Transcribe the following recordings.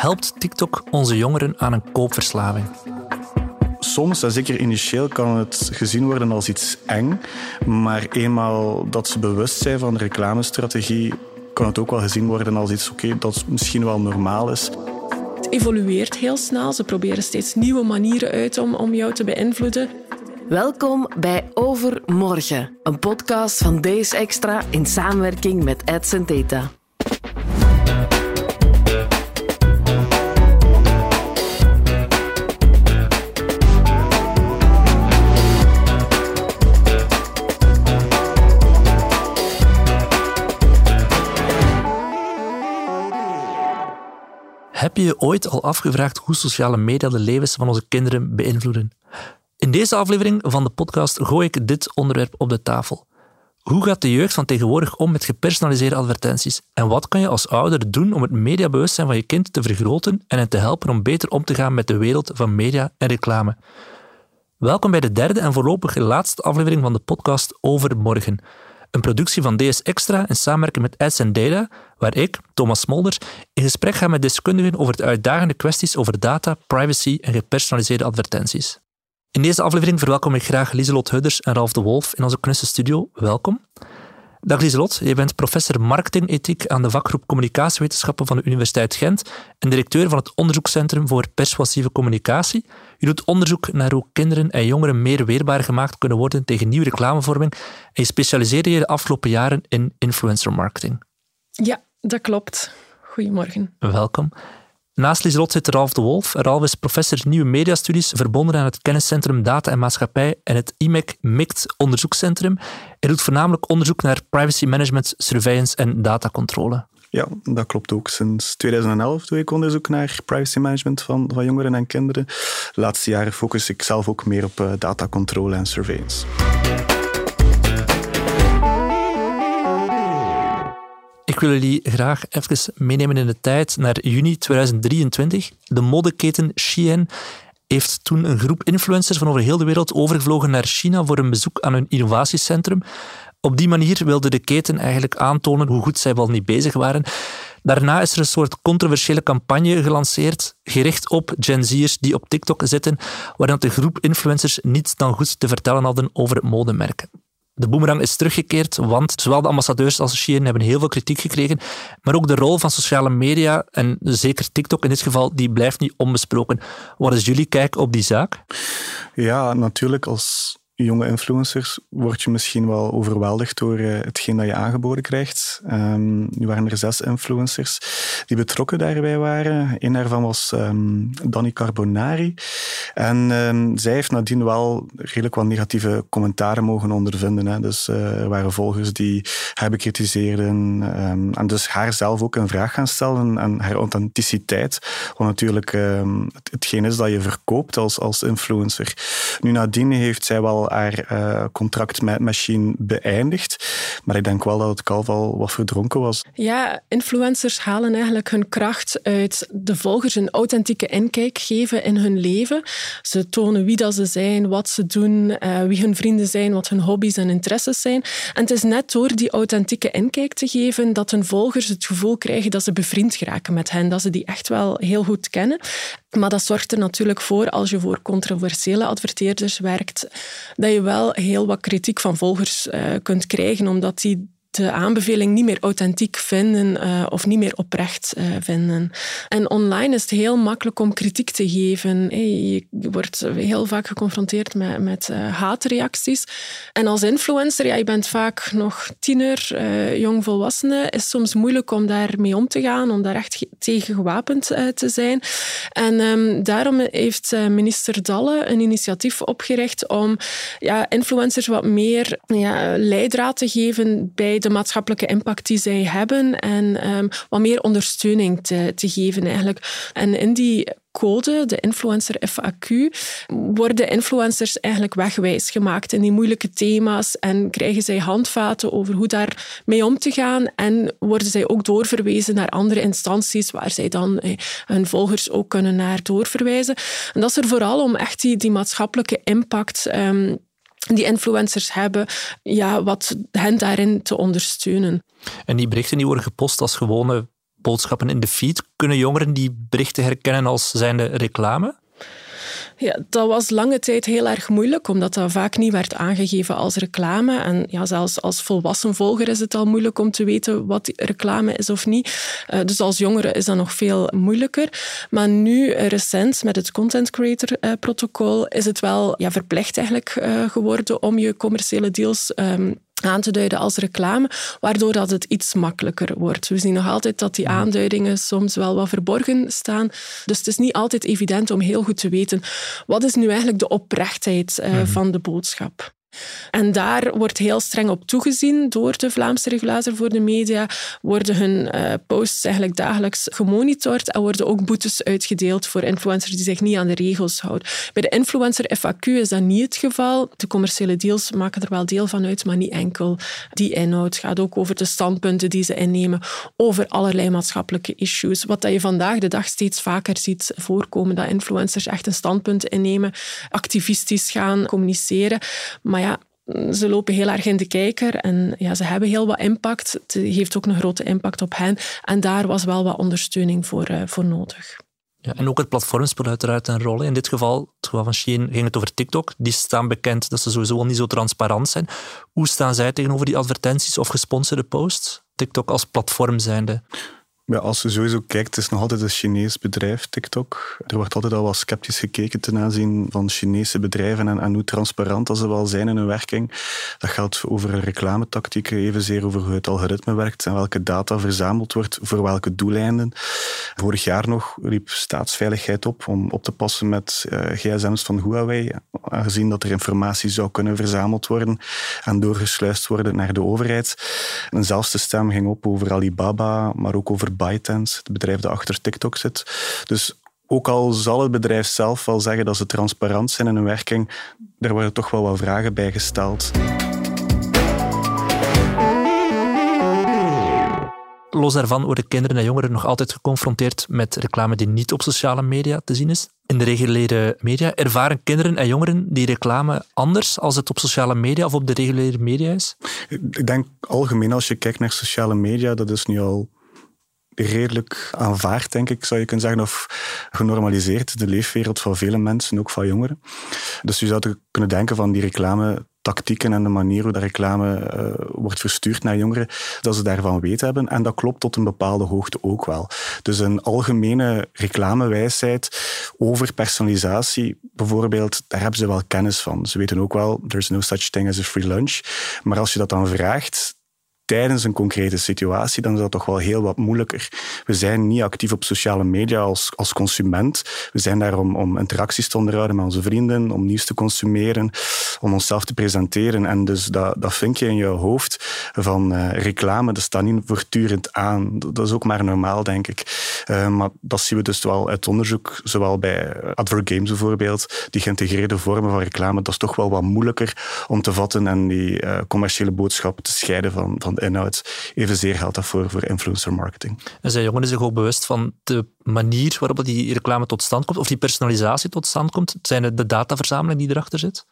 Helpt TikTok onze jongeren aan een koopverslaving? Soms, en zeker initieel, kan het gezien worden als iets eng. Maar eenmaal dat ze bewust zijn van de reclamestrategie, kan het ook wel gezien worden als iets oké, dat misschien wel normaal is. Het evolueert heel snel. Ze proberen steeds nieuwe manieren uit om, om jou te beïnvloeden. Welkom bij Overmorgen, een podcast van Days Extra in samenwerking met Edson Data. Heb je je ooit al afgevraagd hoe sociale media de levens van onze kinderen beïnvloeden? In deze aflevering van de podcast gooi ik dit onderwerp op de tafel. Hoe gaat de jeugd van tegenwoordig om met gepersonaliseerde advertenties? En wat kan je als ouder doen om het mediabewustzijn van je kind te vergroten en hen te helpen om beter om te gaan met de wereld van media en reclame? Welkom bij de derde en voorlopig laatste aflevering van de podcast Over Morgen. Een productie van DS Extra in samenwerking met Ads Data, waar ik, Thomas Smolders, in gesprek ga met deskundigen over de uitdagende kwesties over data, privacy en gepersonaliseerde advertenties. In deze aflevering verwelkom ik graag Lieselot Hudders en Ralf de Wolf in onze knusse studio. Welkom. Dag Lieselot, je bent professor marketingethiek aan de vakgroep Communicatiewetenschappen van de Universiteit Gent en directeur van het Onderzoekscentrum voor Persuasieve Communicatie. Je doet onderzoek naar hoe kinderen en jongeren meer weerbaar gemaakt kunnen worden tegen nieuwe reclamevorming en je specialiseerde je de afgelopen jaren in influencer marketing. Ja, dat klopt. Goedemorgen. Welkom. Naast Lieselot zit Ralf de Wolf. Ralf is professor nieuwe mediastudies verbonden aan het kenniscentrum Data en Maatschappij en het IMEC MICT onderzoekscentrum. Hij doet voornamelijk onderzoek naar privacy management, surveillance en datacontrole. Ja, dat klopt ook. Sinds 2011 doe ik onderzoek naar privacy management van, jongeren en kinderen. De laatste jaren focus ik zelf ook meer op uh, datacontrole en surveillance. Ik wil jullie graag even meenemen in de tijd naar juni 2023. De modeketen Shein heeft toen een groep influencers van over heel de wereld overgevlogen naar China voor een bezoek aan hun innovatiecentrum. Op die manier wilde de keten eigenlijk aantonen hoe goed zij wel niet bezig waren. Daarna is er een soort controversiële campagne gelanceerd, gericht op Gen Z'ers die op TikTok zitten, waarin de groep influencers niets dan goed te vertellen hadden over het modemerk. De boemerang is teruggekeerd, want zowel de ambassadeurs als Shein hebben heel veel kritiek gekregen. Maar ook de rol van sociale media, en zeker TikTok in dit geval, die blijft niet onbesproken. Wat is jullie kijk op die zaak? Ja, natuurlijk. Als jonge influencers word je misschien wel overweldigd door uh, hetgeen dat je aangeboden krijgt. Um, nu waren er zes influencers die betrokken daarbij waren. Een daarvan was um, Danny Carbonari. En um, zij heeft nadien wel redelijk wat negatieve commentaren mogen ondervinden. Hè. Dus uh, er waren volgers die haar bekritiseerden. en dus haar zelf ook een vraag gaan stellen en haar authenticiteit. Wat natuurlijk hetgeen is dat je verkoopt als, als influencer. Nu nadien heeft zij wel haar uh, contract met Machine beëindigd. Maar ik denk wel dat het kalf al wat verdronken was. Ja, influencers halen eigenlijk hun kracht uit de volgers een authentieke inkijk geven in hun leven. Ze tonen wie dat ze zijn, wat ze doen, uh, wie hun vrienden zijn, wat hun hobby's en interesses zijn. En het is net door die authentieke inkijk te geven dat hun volgers het gevoel krijgen dat ze bevriend geraken met hen, dat ze die echt wel heel goed kennen. Maar dat zorgt er natuurlijk voor, als je voor controversiële adverteerders werkt, dat je wel heel wat kritiek van volgers uh, kunt krijgen, omdat die de aanbeveling niet meer authentiek vinden uh, of niet meer oprecht uh, vinden. En online is het heel makkelijk om kritiek te geven. Je wordt heel vaak geconfronteerd met, met uh, haatreacties. En als influencer, ja, je bent vaak nog tiener, jong volwassene, is soms moeilijk om daarmee om te gaan, om daar echt tegen gewapend te zijn. En um, daarom heeft minister Dalle een initiatief opgericht om ja, influencers wat meer ja, leidraad te geven bij de maatschappelijke impact die zij hebben en um, wat meer ondersteuning te, te geven eigenlijk. En in die code, de influencer FAQ, worden influencers eigenlijk wegwijs gemaakt in die moeilijke thema's en krijgen zij handvaten over hoe daar mee om te gaan en worden zij ook doorverwezen naar andere instanties waar zij dan eh, hun volgers ook kunnen naar doorverwijzen. En dat is er vooral om echt die, die maatschappelijke impact um, die influencers hebben, ja, wat hen daarin te ondersteunen. En die berichten die worden gepost als gewone boodschappen in de feed. Kunnen jongeren die berichten herkennen als zijnde reclame? Ja, dat was lange tijd heel erg moeilijk, omdat dat vaak niet werd aangegeven als reclame. En ja, zelfs als volwassen volger is het al moeilijk om te weten wat reclame is of niet. Uh, dus als jongere is dat nog veel moeilijker. Maar nu, eh, recent, met het Content Creator uh, protocol, is het wel ja, verplicht eigenlijk geworden om je commerciële deals um, aan te duiden als reclame, waardoor dat het iets makkelijker wordt. We zien nog altijd dat die aanduidingen soms wel wat verborgen staan. Dus het is niet altijd evident om heel goed te weten wat is nu eigenlijk de oprechtheid uh, van de boodschap. En daar wordt heel streng op toegezien door de Vlaamse regulator voor de media. Worden hun uh, posts eigenlijk dagelijks gemonitord en worden ook boetes uitgedeeld voor influencers die zich niet aan de regels houden. Bij de influencer FAQ is dat niet het geval. De commerciële deals maken er wel deel van uit, maar niet enkel die inhoud. Het gaat ook over de standpunten die ze innemen, over allerlei maatschappelijke issues. Wat dat je vandaag de dag steeds vaker ziet voorkomen, dat influencers echt een standpunt innemen, activistisch gaan communiceren. Maar ze lopen heel erg in de kijker en ja, ze hebben heel wat impact. Het heeft ook een grote impact op hen. En daar was wel wat ondersteuning voor, uh, voor nodig. Ja, en ook het platform speelt uiteraard een rol. In dit geval, het geval van Shein, ging het over TikTok. Die staan bekend dat ze sowieso niet zo transparant zijn. Hoe staan zij tegenover die advertenties of gesponsorde posts? TikTok als platform zijnde. Als je sowieso kijkt, het is nog altijd een Chinees bedrijf, TikTok. Er wordt altijd al wat sceptisch gekeken ten aanzien van Chinese bedrijven en, en hoe transparant ze wel zijn in hun werking. Dat geldt over reclametactieken, evenzeer over hoe het algoritme werkt en welke data verzameld wordt voor welke doeleinden. Vorig jaar nog riep staatsveiligheid op om op te passen met uh, gsm's van Huawei, aangezien dat er informatie zou kunnen verzameld worden en doorgesluist worden naar de overheid. En zelfs de stem ging op over Alibaba, maar ook over ByteDance, het bedrijf dat achter TikTok zit. Dus ook al zal het bedrijf zelf wel zeggen dat ze transparant zijn in hun werking, er worden toch wel wat vragen bij gesteld. Los daarvan worden kinderen en jongeren nog altijd geconfronteerd met reclame die niet op sociale media te zien is. In de reguliere media ervaren kinderen en jongeren die reclame anders als het op sociale media of op de reguliere media is? Ik denk algemeen als je kijkt naar sociale media, dat is nu al redelijk aanvaard, denk ik, zou je kunnen zeggen, of genormaliseerd, de leefwereld van vele mensen, ook van jongeren. Dus je zou kunnen denken van die reclame tactieken en de manier hoe de reclame uh, wordt verstuurd naar jongeren, dat ze daarvan weten hebben. En dat klopt tot een bepaalde hoogte ook wel. Dus een algemene reclamewijsheid over personalisatie, bijvoorbeeld, daar hebben ze wel kennis van. Ze weten ook wel, there's no such thing as a free lunch. Maar als je dat dan vraagt, tijdens een concrete situatie, dan is dat toch wel heel wat moeilijker. We zijn niet actief op sociale media als, als consument. We zijn daar om, om interacties te onderhouden met onze vrienden, om nieuws te consumeren, om onszelf te presenteren. En dus dat, dat vind je in je hoofd van uh, reclame, dat staat niet voortdurend aan. Dat is ook maar normaal, denk ik. Uh, maar dat zien we dus wel uit onderzoek, zowel bij Advert Games bijvoorbeeld, die geïntegreerde vormen van reclame, dat is toch wel wat moeilijker om te vatten en die uh, commerciële boodschap te scheiden van, van inhoud. Evenzeer geldt dat voor, voor influencer marketing. En zijn jongeren zich ook bewust van de manier waarop die reclame tot stand komt, of die personalisatie tot stand komt? Zijn het de dataverzameling die erachter zit?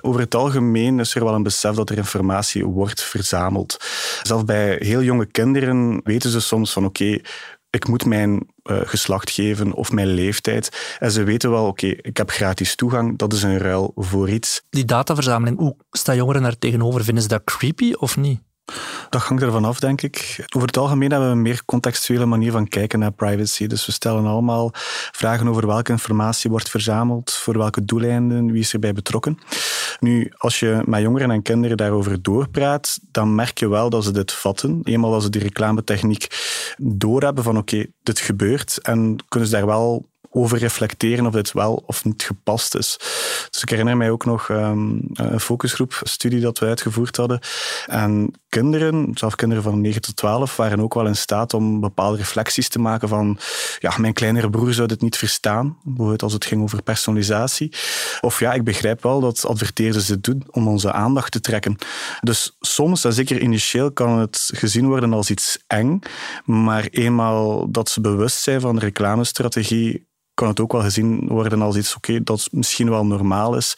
Over het algemeen is er wel een besef dat er informatie wordt verzameld. Zelfs bij heel jonge kinderen weten ze soms van oké, ik moet mijn uh, geslacht geven of mijn leeftijd. En ze weten wel, oké, ik heb gratis toegang, dat is een ruil voor iets. Die dataverzameling, hoe staan jongeren daar tegenover? Vinden ze dat creepy of niet? Dat hangt ervan af, denk ik. Over het algemeen hebben we een meer contextuele manier van kijken naar privacy. Dus we stellen allemaal vragen over welke informatie wordt verzameld, voor welke doeleinden, wie is erbij betrokken. Nu, als je met jongeren en kinderen daarover doorpraat, dan merk je wel dat ze dit vatten. Eenmaal als ze die reclametechniek doorhebben van oké, dit gebeurt, en kunnen ze daar wel over reflecteren of dit wel of niet gepast is. Dus ik herinner mij ook nog um, een focusgroep-studie dat we uitgevoerd hadden. En kinderen, zelfs kinderen van 9 tot 12, waren ook wel in staat om bepaalde reflecties te maken van ja, mijn kleinere broer zou dit niet verstaan, bijvoorbeeld als het ging over personalisatie. Of ja, ik begrijp wel dat adverteerders dit doen om onze aandacht te trekken. Dus soms, en zeker initieel, kan het gezien worden als iets eng, maar eenmaal dat ze bewust zijn van de reclamestrategie, kan het ook wel gezien worden als iets oké, dat misschien wel normaal is,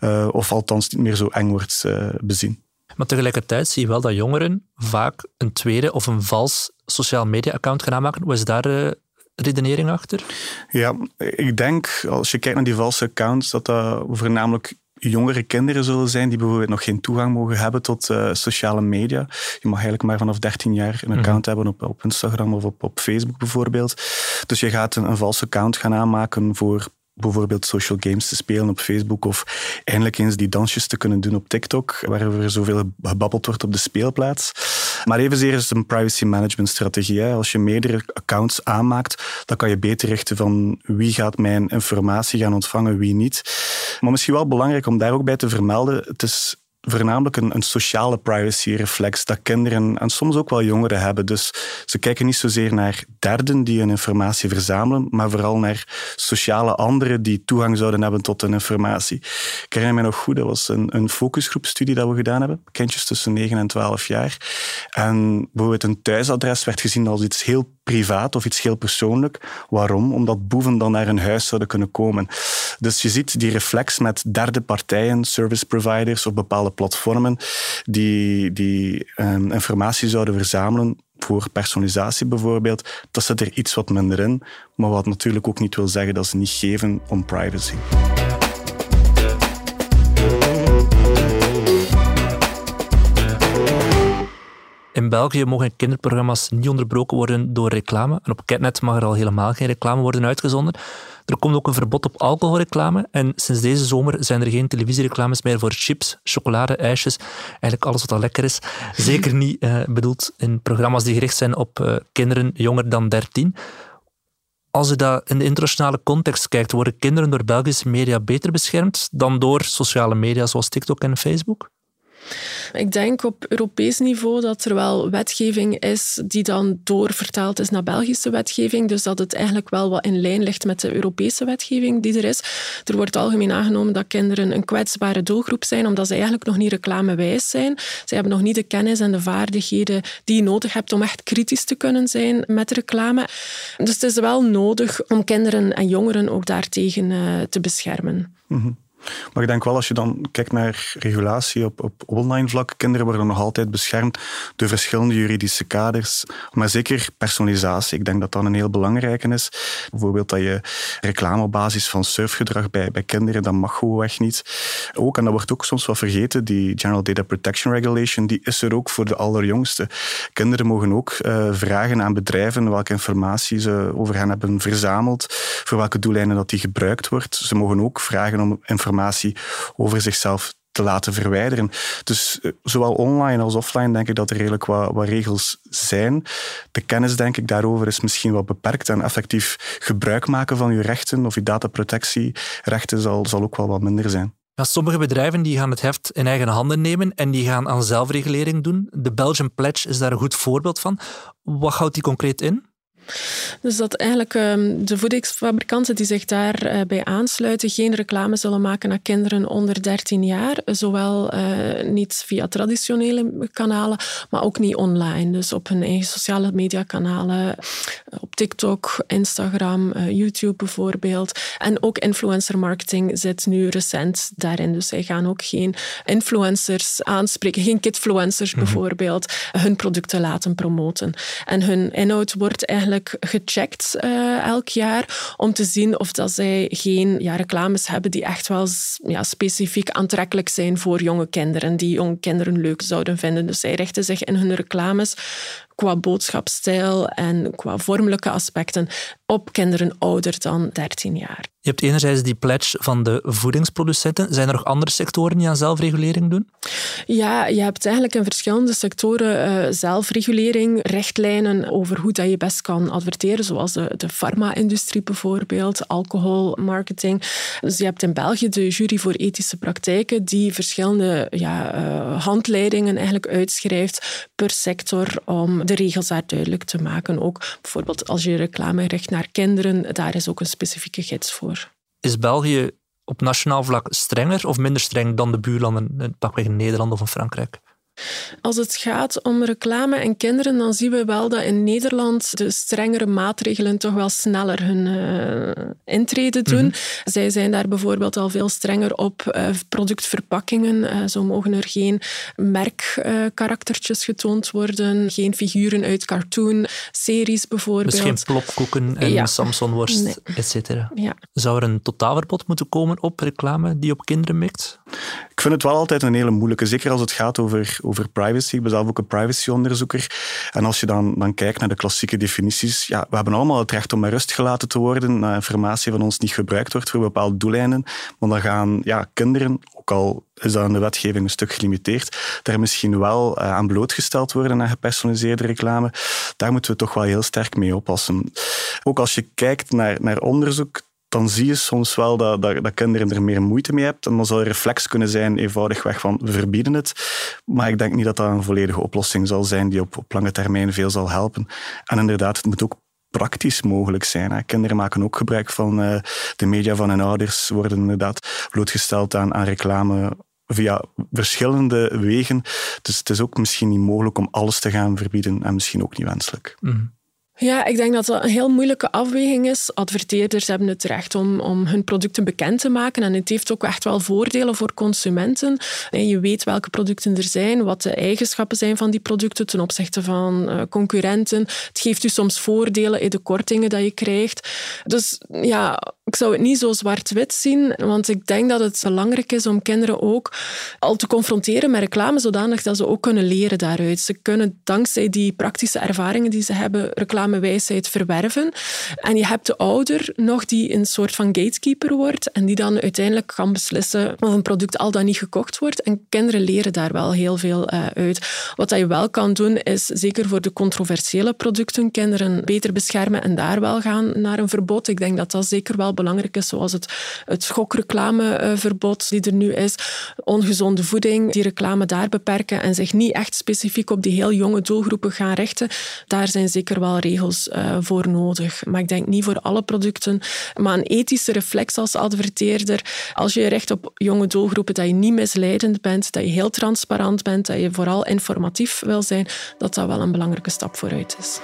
uh, of althans niet meer zo eng wordt uh, bezien. Maar tegelijkertijd zie je wel dat jongeren vaak een tweede of een vals sociaal media-account gaan aanmaken. Hoe is daar de redenering achter? Ja, ik denk, als je kijkt naar die valse accounts, dat dat voornamelijk jongere kinderen zullen zijn die bijvoorbeeld nog geen toegang mogen hebben tot uh, sociale media. Je mag eigenlijk maar vanaf 13 jaar een account mm hebben op, op Instagram of op, op Facebook bijvoorbeeld. Dus je gaat een, een valse account gaan aanmaken voor bijvoorbeeld social games te spelen op Facebook of eindelijk eens die dansjes te kunnen doen op TikTok, waarover zoveel gebabbeld wordt op de speelplaats. Maar evenzeer is het een privacy management strategie. Als je meerdere accounts aanmaakt, dan kan je beter richten van wie gaat mijn informatie gaan ontvangen, wie niet. Maar misschien wel belangrijk om daar ook bij te vermelden, het is voornamelijk een, een sociale privacy-reflex dat kinderen en soms ook wel jongeren hebben. Dus ze kijken niet zozeer naar derden die hun informatie verzamelen, maar vooral naar sociale anderen die toegang zouden hebben tot hun informatie. Ik herinner me nog goed, dat was een, een focusgroepstudie dat we gedaan hebben, kindjes tussen 9 en 12 jaar. En bijvoorbeeld een thuisadres werd gezien als iets heel privaat of iets heel persoonlijk. Waarom? Omdat boeven dan naar een huis zouden kunnen komen. Dus je ziet die reflex met derde partijen, service providers of bepaalde platformen die, die um, informatie zouden verzamelen voor personalisatie bijvoorbeeld, dat zit er iets wat minder in. Maar wat natuurlijk ook niet wil zeggen dat ze niet geven om privacy. In België mogen kinderprogramma's niet onderbroken worden door reclame. En op Catnet mag er al helemaal geen reclame worden uitgezonden. Er komt ook een verbod op alcoholreclame. En sinds deze zomer zijn er geen televisiereclames meer voor chips, chocolade, ijsjes. Eigenlijk alles wat al lekker is. Zeker niet eh, bedoeld in programma's die gericht zijn op uh, kinderen jonger dan 13. Als je dat in de internationale context kijkt, worden kinderen door Belgische media beter beschermd dan door sociale media zoals TikTok en Facebook? Ik denk op Europees niveau dat er wel wetgeving is die dan doorvertaald is naar Belgische wetgeving. Dus dat het eigenlijk wel wat in lijn ligt met de Europese wetgeving die er is. Er wordt algemeen aangenomen dat kinderen een kwetsbare doelgroep zijn, omdat ze eigenlijk nog niet reclamewijs zijn. Ze hebben nog niet de kennis en de vaardigheden die je nodig hebt om echt kritisch te kunnen zijn met reclame. Dus het is wel nodig om kinderen en jongeren ook daartegen uh, te beschermen. Mm maar ik denk wel, als je dan kijkt naar regulatie op, op online vlak, kinderen worden nog altijd beschermd door verschillende juridische kaders, maar zeker personalisatie. Ik denk dat dat een heel belangrijke is. Bijvoorbeeld dat je reclame op basis van surfgedrag bij, bij kinderen, dat mag gewoon echt niet. Ook, en dat wordt ook soms wel vergeten, die General Data Protection Regulation, die is er ook voor de allerjongste. Kinderen mogen ook uh, vragen aan bedrijven welke informatie ze over hen hebben verzameld, voor welke doeleinden dat die gebruikt wordt. Ze mogen ook vragen om informatie informatie over zichzelf te laten verwijderen. Dus eh, zowel online als offline denk ik dat er redelijk wat, regels zijn. De kennis, denk ik, daarover is misschien wat beperkt en effectief gebruik maken van je rechten of je dataprotectierechten zal, zal ook wel wat minder zijn. Ja, sommige bedrijven die gaan het heft in eigen handen nemen en die gaan aan zelfregulering doen. De Belgian Pledge is daar een goed voorbeeld van. Wat houdt die concreet in? Dus dat eigenlijk ehm, de voedingsfabrikanten die zich daarbij eh, bij aansluiten geen reclame zullen maken naar kinderen onder 13 jaar. Zowel eh, niet via traditionele kanalen, maar ook niet online. Dus op hun eigen sociale mediakanalen, op TikTok, Instagram, eh, YouTube bijvoorbeeld. En ook influencer marketing zit nu recent daarin. Dus zij gaan ook geen influencers aanspreken, geen kidfluencers mhm. bijvoorbeeld, hun producten laten promoten. En hun inhoud wordt eigenlijk gecheckt uh, elk jaar om te zien of dat zij geen ja, reclames hebben die echt wel ja, specifiek aantrekkelijk zijn voor jonge kinderen, die jonge kinderen leuk zouden vinden. Dus zij richten zich in hun reclames qua boodschapstijl en qua vormelijke aspecten op kinderen ouder dan 13 jaar. Je hebt enerzijds die pledge van de voedingsproducenten. Zijn er nog andere sectoren die aan zelfregulering doen? Ja, je hebt eigenlijk in verschillende sectoren uh, zelfregulering, richtlijnen over hoe dat je best kan adverteren, zoals de, de farma-industrie bijvoorbeeld, alcoholmarketing. Dus je hebt in België de jury voor ethische praktijken die verschillende ja, uh, handleidingen eigenlijk uitschrijft per sector om de regels daar duidelijk te maken. Ook bijvoorbeeld als je reclame richt naar kinderen, daar is ook een specifieke gids voor. Is België op nationaal vlak strenger of minder streng dan de buurlanden, pakweg in Nederland of Frankrijk? Als het gaat om reclame en kinderen, dan zien we wel dat in Nederland de strengere maatregelen toch wel sneller hun uh, intrede doen. Mhm. Zij zijn daar bijvoorbeeld al veel strenger op uh, productverpakkingen. Uh, zo mogen er geen merkkaraktertjes getoond worden, geen figuren uit cartoon, series bijvoorbeeld. Dus geen plopkoeken en ja. Samsonworst, nee. et cetera. Ja. Zou er een totaalverbod moeten komen op reclame die op kinderen mikt? Ik vind het wel altijd een hele moeilijke, zeker als het gaat over over privacy. Ik ben zelf ook een privacyonderzoeker. En als je dan, dan kijkt naar de klassieke definities, ja, we hebben allemaal het recht om met rust gelaten te worden, dat informatie van ons niet gebruikt wordt voor bepaalde doeleinden. Maar dan gaan ja, kinderen, ook al is dat in de wetgeving een stuk gelimiteerd, daar misschien wel uh, aan blootgesteld worden aan gepersonaliseerde reclame. Daar moeten we toch wel heel sterk mee oppassen. Ook als je kijkt naar, naar onderzoek, dan zie je soms wel dat, dat, dat, kinderen er meer moeite mee hebben. En dan zal een reflex kunnen zijn, eenvoudigweg van we verbieden het. Maar ik denk niet dat dat een volledige oplossing zal zijn die op, lange termijn veel zal helpen. En inderdaad, het moet ook praktisch mogelijk zijn. Kinderen maken ook gebruik van uh, de media van hun ouders, worden inderdaad blootgesteld aan, aan reclame via verschillende wegen. Dus het is ook misschien niet mogelijk om alles te gaan verbieden en misschien ook niet wenselijk. Mm. Ja, ik denk dat dat een heel moeilijke afweging is. Adverteerders hebben het recht om, om hun producten bekend te maken en het heeft ook echt wel voordelen voor consumenten. Je weet welke producten er zijn, wat de eigenschappen zijn van die producten ten opzichte van uh, concurrenten. Het geeft u soms voordelen in de kortingen dat je krijgt. Dus ja, ik zou het niet zo zwart-wit zien, want ik denk dat het belangrijk is om kinderen ook al te confronteren met reclame, zodanig dat ze ook kunnen leren daaruit. Ze kunnen dankzij die praktische ervaringen die ze hebben, reclamewijsheid verwerven. En je hebt de ouder nog die een soort van gatekeeper wordt en die dan uiteindelijk kan beslissen of een product al dan niet gekocht wordt. En kinderen leren daar wel heel veel uh, uit. Wat je wel kan doen, is zeker voor de controversiële producten kinderen beter beschermen en daar wel gaan naar een verbod. Ik denk dat dat zeker wel belangrijk is, zoals het, het schokreclameverbod die er nu is, ongezonde voeding, die reclame daar beperken en zich niet echt specifiek op die heel jonge doelgroepen gaan richten. Daar zijn zeker wel regels uh, voor nodig. Maar ik denk niet voor alle producten. Maar een ethische reflex als adverteerder, als je recht op jonge doelgroepen, dat je niet misleidend bent, dat je heel transparant bent, dat je vooral informatief wil zijn, dat dat wel een belangrijke stap vooruit is.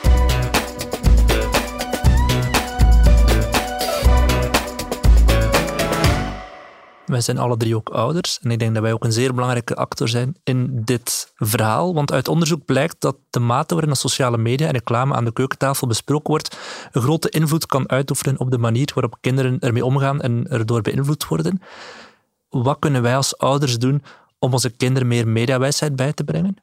Wij zijn alle drie ook ouders en ik denk dat wij ook een zeer belangrijke actor zijn in dit verhaal. Want uit onderzoek blijkt dat de mate waarin sociale media en reclame aan de keukentafel besproken wordt, een grote invloed kan uitoefenen op de manier waarop kinderen ermee omgaan en erdoor beïnvloed worden. Wat kunnen wij als ouders doen om onze kinderen meer mediawijsheid bij te brengen?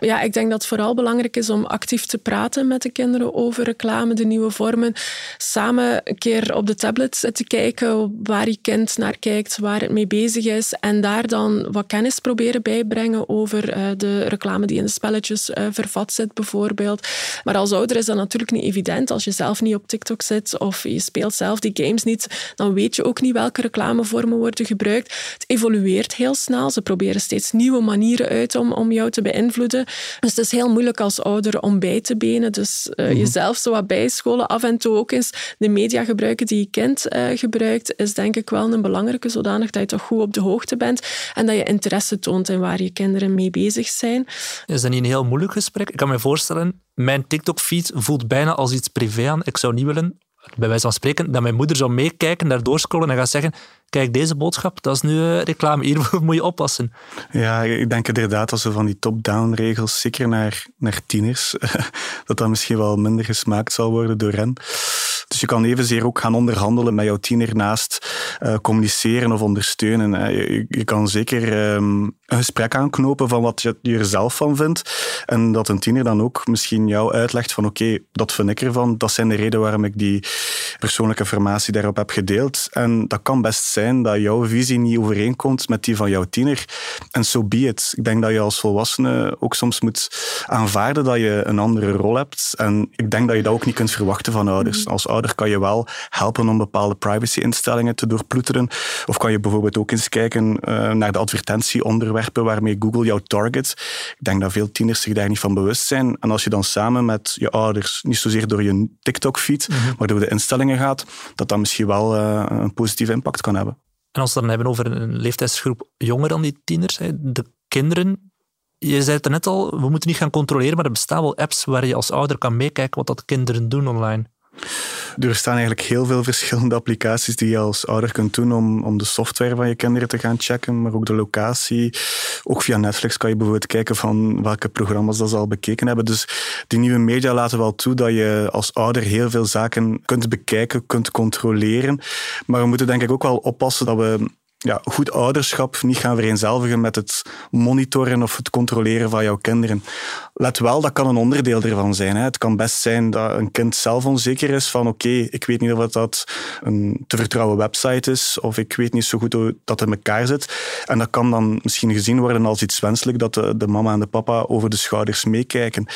Ja, ik denk dat het vooral belangrijk is om actief te praten met de kinderen over reclame, de nieuwe vormen. Samen een keer op de tablet te kijken waar je kind naar kijkt, waar het mee bezig is. En daar dan wat kennis proberen bijbrengen over uh, de reclame die in de spelletjes uh, vervat zit, bijvoorbeeld. Maar als ouder is dat natuurlijk niet evident. Als je zelf niet op TikTok zit of je speelt zelf die games niet, dan weet je ook niet welke reclamevormen worden gebruikt. Het evolueert heel snel. Ze proberen steeds nieuwe manieren uit om, om jou te beïnvloeden. Dus het is heel moeilijk als ouder om bij te benen. Dus uh, jezelf zo wat bijscholen, af en toe ook eens de media gebruiken die je kind uh, gebruikt, is denk ik wel een belangrijke, zodanig dat je toch goed op de hoogte bent en dat je interesse toont in waar je kinderen mee bezig zijn. Is dat niet een heel moeilijk gesprek? Ik kan me voorstellen, mijn TikTok-feed voelt bijna als iets privé aan. Ik zou niet willen bij wijze van spreken, dat mijn moeder zou meekijken, daar doorscrollen en gaat zeggen kijk, deze boodschap, dat is nu uh, reclame, hier moet je oppassen. Ja, ik denk inderdaad als we van die top-down regels, zeker naar, naar tieners, dat dat misschien wel minder gesmaakt zal worden door hen. Dus je kan evenzeer ook gaan onderhandelen met jouw tiener naast uh, communiceren of ondersteunen. Je, je, kan zeker um, een gesprek aanknopen van wat je, je er zelf van vindt. En dat een tiener dan ook misschien jou uitlegt van oké, dat vind ik ervan. Dat zijn de redenen waarom ik die persoonlijke informatie daarop heb gedeeld. En dat kan best zijn dat jouw visie niet overeenkomt met die van jouw tiener. En so be it. Ik denk dat je als volwassene ook soms moet aanvaarden dat je een andere rol hebt. En ik denk dat je dat ook niet kunt verwachten van ouders. Als ouder kan je wel helpen om bepaalde privacy-instellingen te doorploeteren. Of kan je bijvoorbeeld ook eens kijken uh, naar de advertentieonderwerpen waarmee Google jou target. Ik denk dat veel tieners zich daar niet van bewust zijn. En als je dan samen met je ouders, niet zozeer door je TikTok-feed, mm -hmm. maar door de instellingen gaat, dat dat misschien wel uh, een positieve impact kan hebben. En als we het dan hebben over een leeftijdsgroep jonger dan die tieners, de kinderen je zei het net al, we moeten niet gaan controleren, maar er bestaan wel apps waar je als ouder kan meekijken wat dat kinderen doen online. Er staan eigenlijk heel veel verschillende applicaties die je als ouder kunt doen om, om de software van je kinderen te gaan checken, maar ook de locatie. Ook via Netflix kan je bijvoorbeeld kijken van welke programma's dat ze al bekeken hebben. Dus die nieuwe media laten wel toe dat je als ouder heel veel zaken kunt bekijken, kunt controleren. Maar we moeten denk ik ook wel oppassen dat we ja, goed ouderschap niet gaan vereenzelvigen met het monitoren of het controleren van jouw kinderen. Let wel, dat kan een onderdeel ervan zijn. Hè. Het kan best zijn dat een kind zelf onzeker is van oké, ik weet niet of dat een te vertrouwen website is of ik weet niet zo goed hoe dat in elkaar zit. En dat kan dan misschien gezien worden als iets wenselijk dat de, de mama en de papa over de schouders meekijken.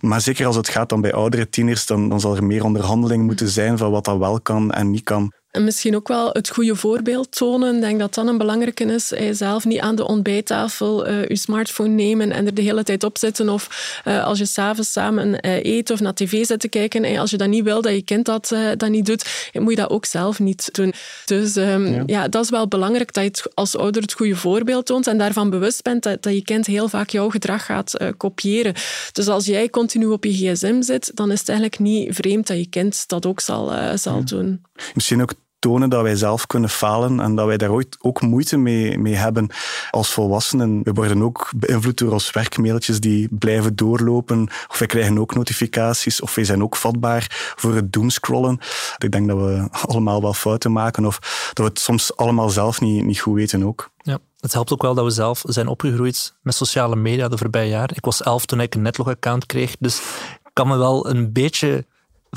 Maar zeker als het gaat dan bij oudere tieners, dan, dan zal er meer onderhandeling moeten zijn van wat dat wel kan en niet kan. En misschien ook wel het goede voorbeeld tonen. Ik denk dat dat een belangrijke is. Zelf niet aan de ontbijttafel uh, je smartphone nemen en er de hele tijd op zitten. Of uh, als je s'avonds samen uh, eet of naar tv zit te kijken. En als je dat niet wil, dat je kind dat, dat niet doet, moet je dat ook zelf niet doen. Dus um, ja. ja. dat is wel belangrijk dat je als ouder het goede voorbeeld toont en daarvan bewust bent dat, dat je kind heel vaak jouw gedrag gaat kopiëren. Dus als jij continu op je gsm zit, dan is het eigenlijk niet vreemd dat je kind dat ook zal, zal ja. doen. Misschien ook dat wij zelf kunnen falen en dat wij daar ooit ook moeite mee, mee hebben als volwassenen. We worden ook beïnvloed door ons werkmailtjes die blijven doorlopen, of wij krijgen ook notificaties, of wij zijn ook vatbaar voor het doomscrollen. Ik denk dat we allemaal wel fouten maken, of dat we het soms allemaal zelf niet, niet goed weten ook. Ja. Het helpt ook wel dat we zelf zijn opgegroeid met sociale media de voorbije jaren. Ik was elf toen ik een netlog-account kreeg, dus ik kan me wel een beetje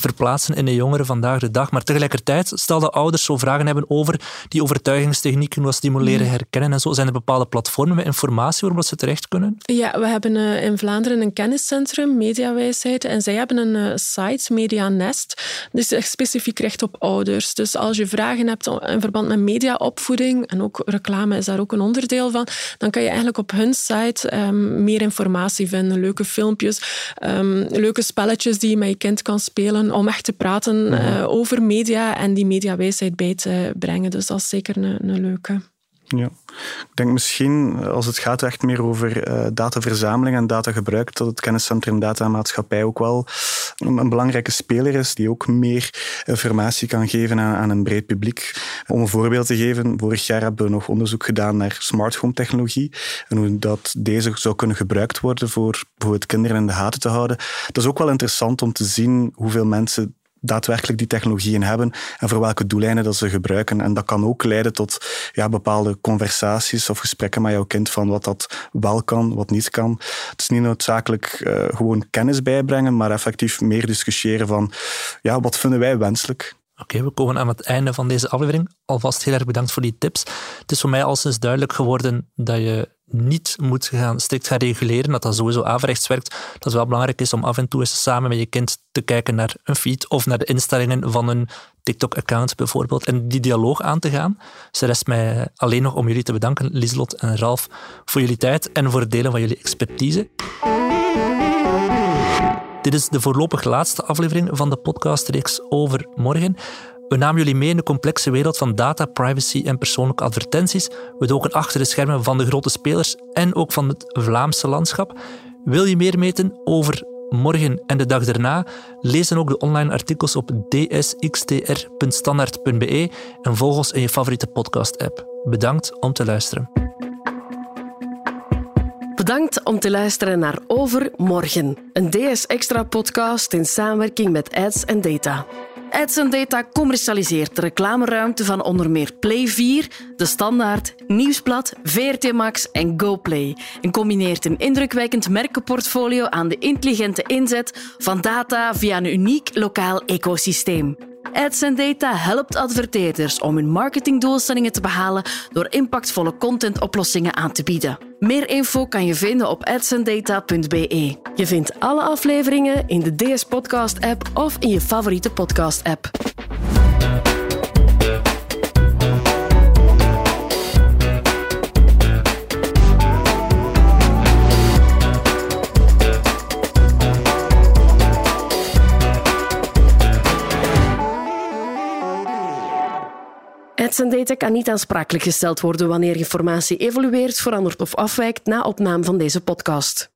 verplaatsen in de jongeren vandaag de dag. Maar tegelijkertijd, stel dat ouders zo vragen hebben over die overtuigingstechnieken, wat stimuleren, mm. herkennen en zo, zijn er bepaalde platformen met informatie waarop ze terecht kunnen? Ja, we hebben uh, in Vlaanderen een kenniscentrum, Mediawijsheid, en zij hebben een uh, site, Media Nest, dus echt specifiek recht op ouders. Dus als je vragen hebt in verband met mediaopvoeding, en ook reclame is daar ook een onderdeel van, dan kan je eigenlijk op hun site um, meer informatie vinden. Leuke filmpjes, um, leuke spelletjes die je met je kind kan spelen om echt te praten uh, over media en die mediawijsheid bij te brengen. Dus dat is zeker een, een leuke. Ja, ik denk misschien als het gaat echt meer over uh, dataverzameling en datagebruik, dat het kenniscentrum Datamaatschappij ook wel een, belangrijke speler is die ook meer informatie kan geven aan, een breed publiek. Om een voorbeeld te geven, vorig jaar hebben we nog onderzoek gedaan naar smart home technologie en hoe dat deze zou kunnen gebruikt worden voor bijvoorbeeld kinderen in de gaten te houden. Dat is ook wel interessant om te zien hoeveel mensen daadwerkelijk die technologieën hebben en voor welke doeleinden dat ze gebruiken. En dat kan ook leiden tot ja, bepaalde conversaties of gesprekken met jouw kind van wat dat wel kan, wat niet kan. Het is niet noodzakelijk uh, gewoon kennis bijbrengen, maar effectief meer discussiëren van ja, wat vinden wij wenselijk. Oké, we komen aan het einde van deze aflevering. Alvast heel erg bedankt voor die tips. Het is voor mij al sinds duidelijk geworden dat je niet moet gaan, strikt gaan reguleren, dat dat sowieso averechts werkt, dat het wel belangrijk is om af en toe eens samen met je kind te kijken naar een feed of naar de instellingen van een TikTok-account bijvoorbeeld en die dialoog aan te gaan. Dus rest mij alleen nog om jullie te bedanken, Lieslot en Ralf, voor jullie tijd en voor het delen van jullie expertise. Dit is de voorlopig laatste aflevering van de podcastreeks over morgen. We namen jullie mee in de complexe wereld van data, privacy en persoonlijke advertenties. We doken achter de schermen van de grote spelers en ook van het Vlaamse landschap. Wil je meer weten over morgen en de dag daarna? Lees dan ook de online artikels op dsxtr.standaard.be en volg ons in je favoriete podcast-app. Bedankt om te luisteren. Bedankt om te luisteren naar Overmorgen, een DS Extra podcast in samenwerking met Ads en Data. Ads Data commercialiseert de reclameruimte van onder meer Play 4, De Standaard, Nieuwsblad, VRT Max en GoPlay en combineert een indrukwekkend merkenportfolio aan de intelligente inzet van data via een uniek lokaal ecosysteem. Ads Data helpt adverteerders om hun marketingdoelstellingen te behalen door impactvolle contentoplossingen aan te bieden. Meer info kan je vinden op adsandata.be. Je vindt alle afleveringen in de DS Podcast app of in je favoriete podcast app. En data kan niet aansprakelijk gesteld worden wanneer informatie evolueert, verandert of afwijkt na opname van deze podcast.